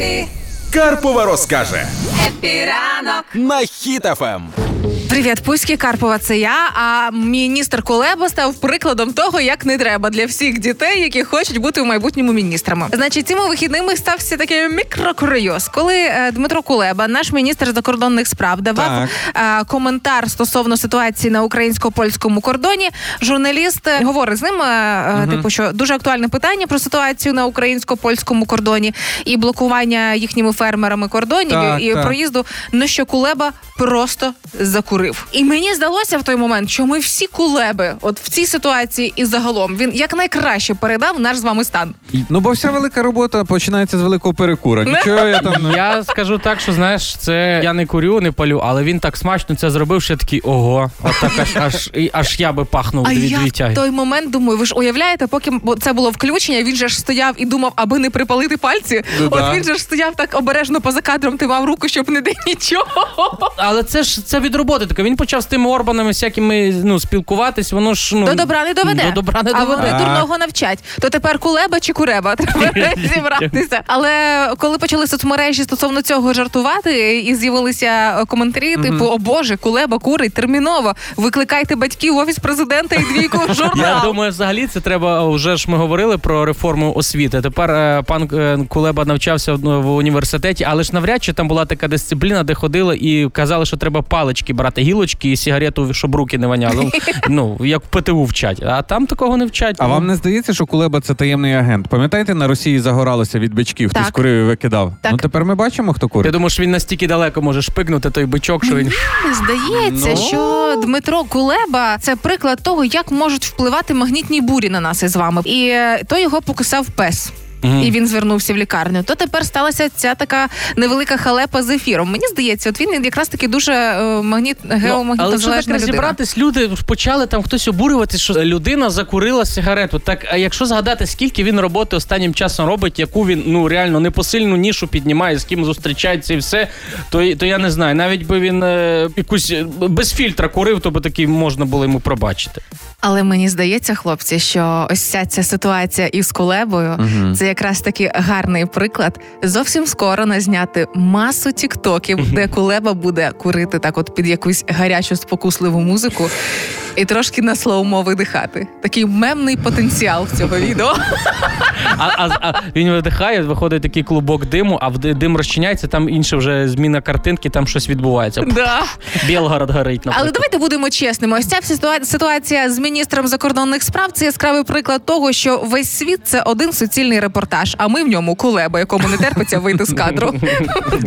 Епі, Карпова розкаже епіранок. на Ем. хітафем. Привіт, Пуські Карпова. Це я. А міністр Кулеба став прикладом того, як не треба для всіх дітей, які хочуть бути в майбутньому міністрами. Значить, цими вихідними стався такий мікрокурйоз, коли е, Дмитро Кулеба, наш міністр закордонних справ, давав е, коментар стосовно ситуації на українсько-польському кордоні. Журналіст е, говорить з ним, е, типу, що дуже актуальне питання про ситуацію на українсько-польському кордоні і блокування їхніми фермерами кордонів Так, і так. проїзду. На що Кулеба просто закурив. І мені здалося в той момент, що ми всі кулеби, от в цій ситуації і загалом він якнайкраще передав наш з вами стан. Ну, бо вся велика робота починається з великого перекура. Нічого я там Я скажу так, що знаєш, це я не курю, не палю, але він так смачно це зробив, що я такий ого, отак аж аж і- аж я би пахнув А від я в той момент думаю, ви ж уявляєте, поки бо це було включення, він же ж стояв і думав, аби не припалити пальці. Ну От да. він же ж стояв так обережно поза кадром, тимав руку, щоб не де нічого. Але це ж це від роботи. таке. Він почав з тими орбанами всякими ну спілкуватись. Воно ж ну До добра не доведе. До добра не а доведе. вони дурного навчать. То тепер кулеба чи куреба? Треба зібратися. Але коли почали соцмережі стосовно цього жартувати, і з'явилися коментарі, типу: О Боже, кулеба курить терміново. Викликайте батьків в офіс президента і двійку в журнал. Я думаю, взагалі це треба. Вже ж ми говорили про реформу освіти. Тепер е, пан е, Кулеба навчався в, в університеті, але ж навряд чи там була така дисципліна, де ходили і казали, що треба палички брати, гілочки і сигарету, щоб руки не воняли. Ну як в ПТУ вчать, а там такого не вчать. А вам не здається, що Кулеба це таємний агент? Пам'ятаєте, на Росії загоралося від бичків, хтось курив і викидав. Так. Ну тепер ми бачимо, хто курить. Ти курить. думаєш, він настільки далеко може шпигнути той бичок, що він Здається, Ну. що Дмитро Кулеба це приклад того, як можуть впливати магнітні бурі на нас із вами. І е, то його покусав пес. Мгм. І він звернувся в лікарню. То тепер сталася ця така невелика халепа з ефіром. Мені здається, от він якраз таки дуже е, магніт Ну, але що так людина. розібратись, люди почали там хтось обурювати, що людина закурила сигарету. Так а якщо згадати, скільки він роботи останнім часом робить, яку він ну реально непосильну нішу піднімає, з ким зустрічається і все, то, то я не знаю. Навіть би він е, якусь е, без фільтра курив, то би таки можна було йому пробачити. Але мені здається, хлопці, що ось ця ця ситуація із Кулебою це якраз таки гарний приклад. Зовсім скоро назняти масу тіктоків, де Кулеба буде курити так, от під якусь гарячу спокусливу музику. І трошки на слоумо видихати. Такий мемний потенціал в цього відео. А, а, а він видихає, виходить такий клубок диму, а дим розчиняється, там інше вже зміна картинки, там щось відбувається. Да. Білгород горить, Але давайте будемо чесними. Ось ця ситуація з міністром закордонних справ це яскравий приклад того, що весь світ це один суцільний репортаж, а ми в ньому кулеба, якому не терпиться вийти з кадру.